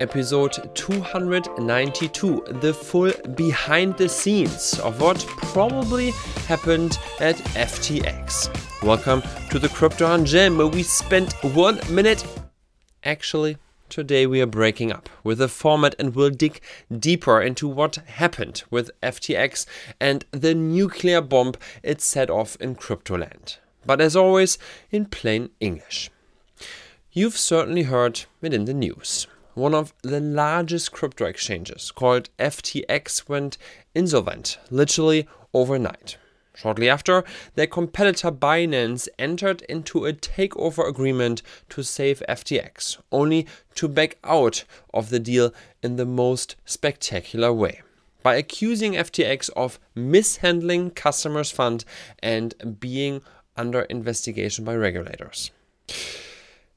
episode 292, the full behind the scenes of what probably happened at FTX. Welcome to the Crypto and Jam, where we spent one minute. Actually, today we are breaking up with the format and we'll dig deeper into what happened with FTX and the nuclear bomb it set off in cryptoland. But as always, in plain English. You've certainly heard it in the news. One of the largest crypto exchanges, called FTX, went insolvent literally overnight. Shortly after, their competitor Binance entered into a takeover agreement to save FTX, only to back out of the deal in the most spectacular way by accusing FTX of mishandling customers' funds and being under investigation by regulators.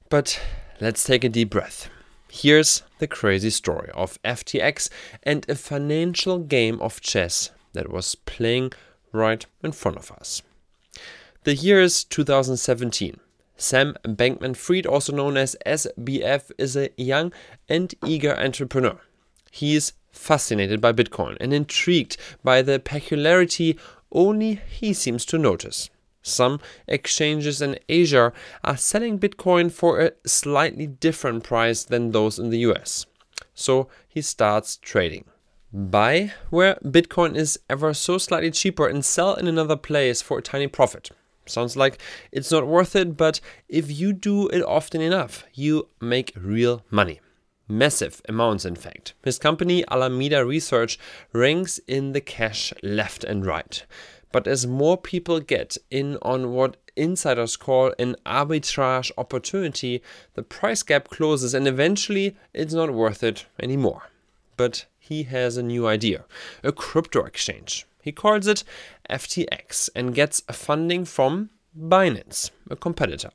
But let's take a deep breath. Here's the crazy story of FTX and a financial game of chess that was playing right in front of us. The year is 2017. Sam Bankman Fried, also known as SBF, is a young and eager entrepreneur. He is fascinated by Bitcoin and intrigued by the peculiarity only he seems to notice. Some exchanges in Asia are selling Bitcoin for a slightly different price than those in the US. So he starts trading. Buy where Bitcoin is ever so slightly cheaper and sell in another place for a tiny profit. Sounds like it's not worth it, but if you do it often enough, you make real money. Massive amounts, in fact. His company, Alameda Research, ranks in the cash left and right. But as more people get in on what insiders call an arbitrage opportunity, the price gap closes and eventually it's not worth it anymore. But he has a new idea a crypto exchange. He calls it FTX and gets funding from Binance, a competitor.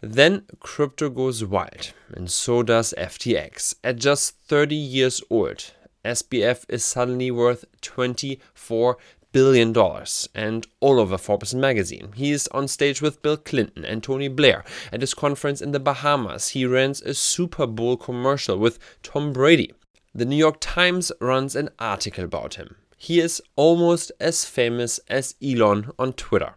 Then crypto goes wild, and so does FTX. At just 30 years old, SBF is suddenly worth 24 billion dollars and all over Forbes magazine. He is on stage with Bill Clinton and Tony Blair. At his conference in the Bahamas, he runs a Super Bowl commercial with Tom Brady. The New York Times runs an article about him. He is almost as famous as Elon on Twitter.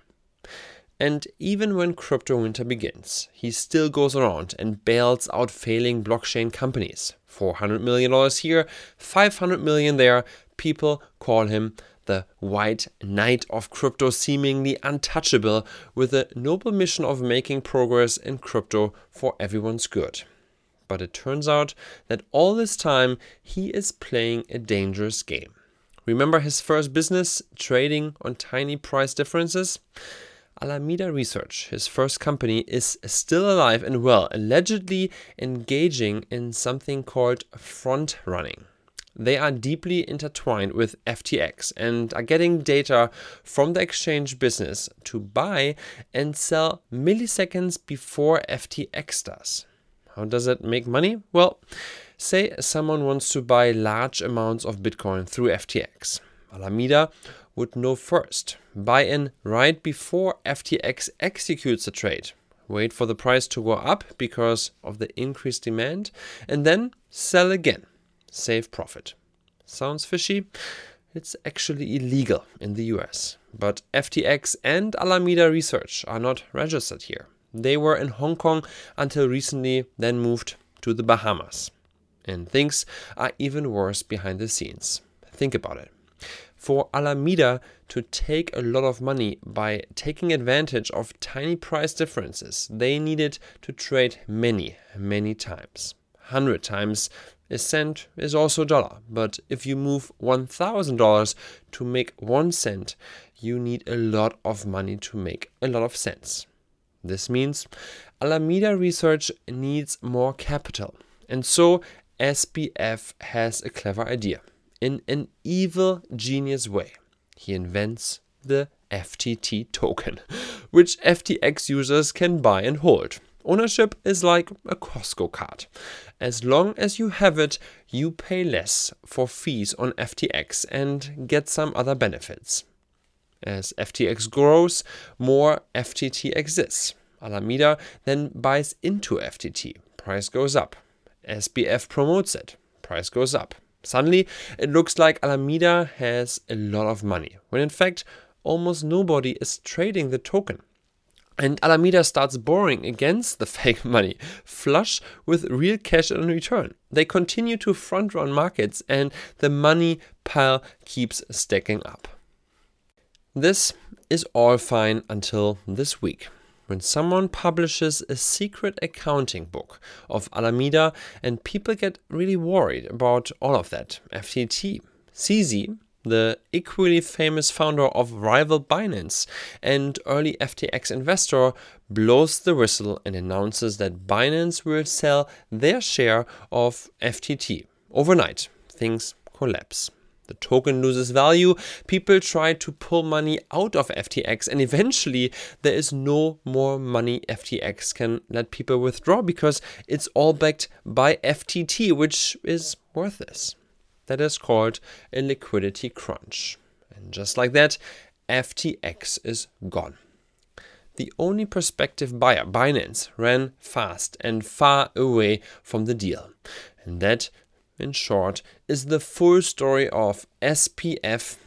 And even when crypto winter begins, he still goes around and bails out failing blockchain companies. $400 million here, 500 million there. People call him the white knight of crypto, seemingly untouchable, with a noble mission of making progress in crypto for everyone's good. But it turns out that all this time he is playing a dangerous game. Remember his first business, trading on tiny price differences? Alameda Research, his first company, is still alive and well, allegedly engaging in something called front running. They are deeply intertwined with FTX and are getting data from the exchange business to buy and sell milliseconds before FTX does. How does it make money? Well, say someone wants to buy large amounts of Bitcoin through FTX. Alameda would know first, buy in right before FTX executes the trade, wait for the price to go up because of the increased demand, and then sell again save profit. Sounds fishy? It's actually illegal in the US. But FTX and Alameda Research are not registered here. They were in Hong Kong until recently, then moved to the Bahamas. And things are even worse behind the scenes. Think about it. For Alameda to take a lot of money by taking advantage of tiny price differences, they needed to trade many, many times. 100 times a cent is also a dollar, but if you move $1,000 to make one cent, you need a lot of money to make a lot of cents. This means Alameda Research needs more capital, and so SBF has a clever idea. In an evil, genius way, he invents the FTT token, which FTX users can buy and hold. Ownership is like a Costco card. As long as you have it, you pay less for fees on FTX and get some other benefits. As FTX grows, more FTT exists. Alameda then buys into FTT. Price goes up. SBF promotes it. Price goes up. Suddenly, it looks like Alameda has a lot of money, when in fact, almost nobody is trading the token. And Alameda starts borrowing against the fake money, flush with real cash in return. They continue to front run markets, and the money pile keeps stacking up. This is all fine until this week when someone publishes a secret accounting book of Alameda and people get really worried about all of that. FTT, CZ, the equally famous founder of rival Binance and early FTX investor, blows the whistle and announces that Binance will sell their share of FTT. Overnight, things collapse. The token loses value, people try to pull money out of FTX, and eventually there is no more money FTX can let people withdraw because it's all backed by FTT, which is worthless. That is called a liquidity crunch. And just like that, FTX is gone. The only prospective buyer, Binance, ran fast and far away from the deal. And that in short, is the full story of SBF,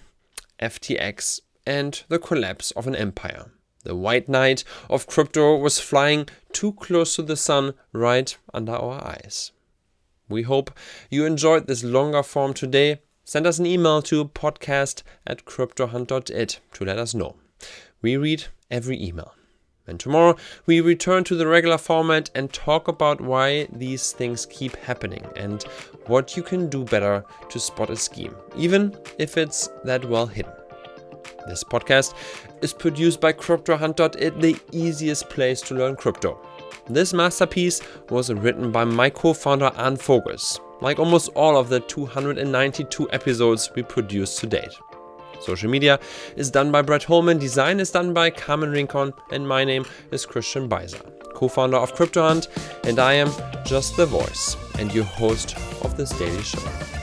FTX, and the collapse of an empire. The white knight of crypto was flying too close to the sun right under our eyes. We hope you enjoyed this longer form today. Send us an email to podcast at cryptohunt.it to let us know. We read every email. And tomorrow we return to the regular format and talk about why these things keep happening and what you can do better to spot a scheme, even if it's that well hidden. This podcast is produced by CryptoHunt.it, the easiest place to learn crypto. This masterpiece was written by my co founder Anne Vogels, like almost all of the 292 episodes we produced to date. Social media is done by Brett Holman, design is done by Carmen Rincon, and my name is Christian Beiser, co founder of CryptoHunt, and I am just the voice and your host of this daily show.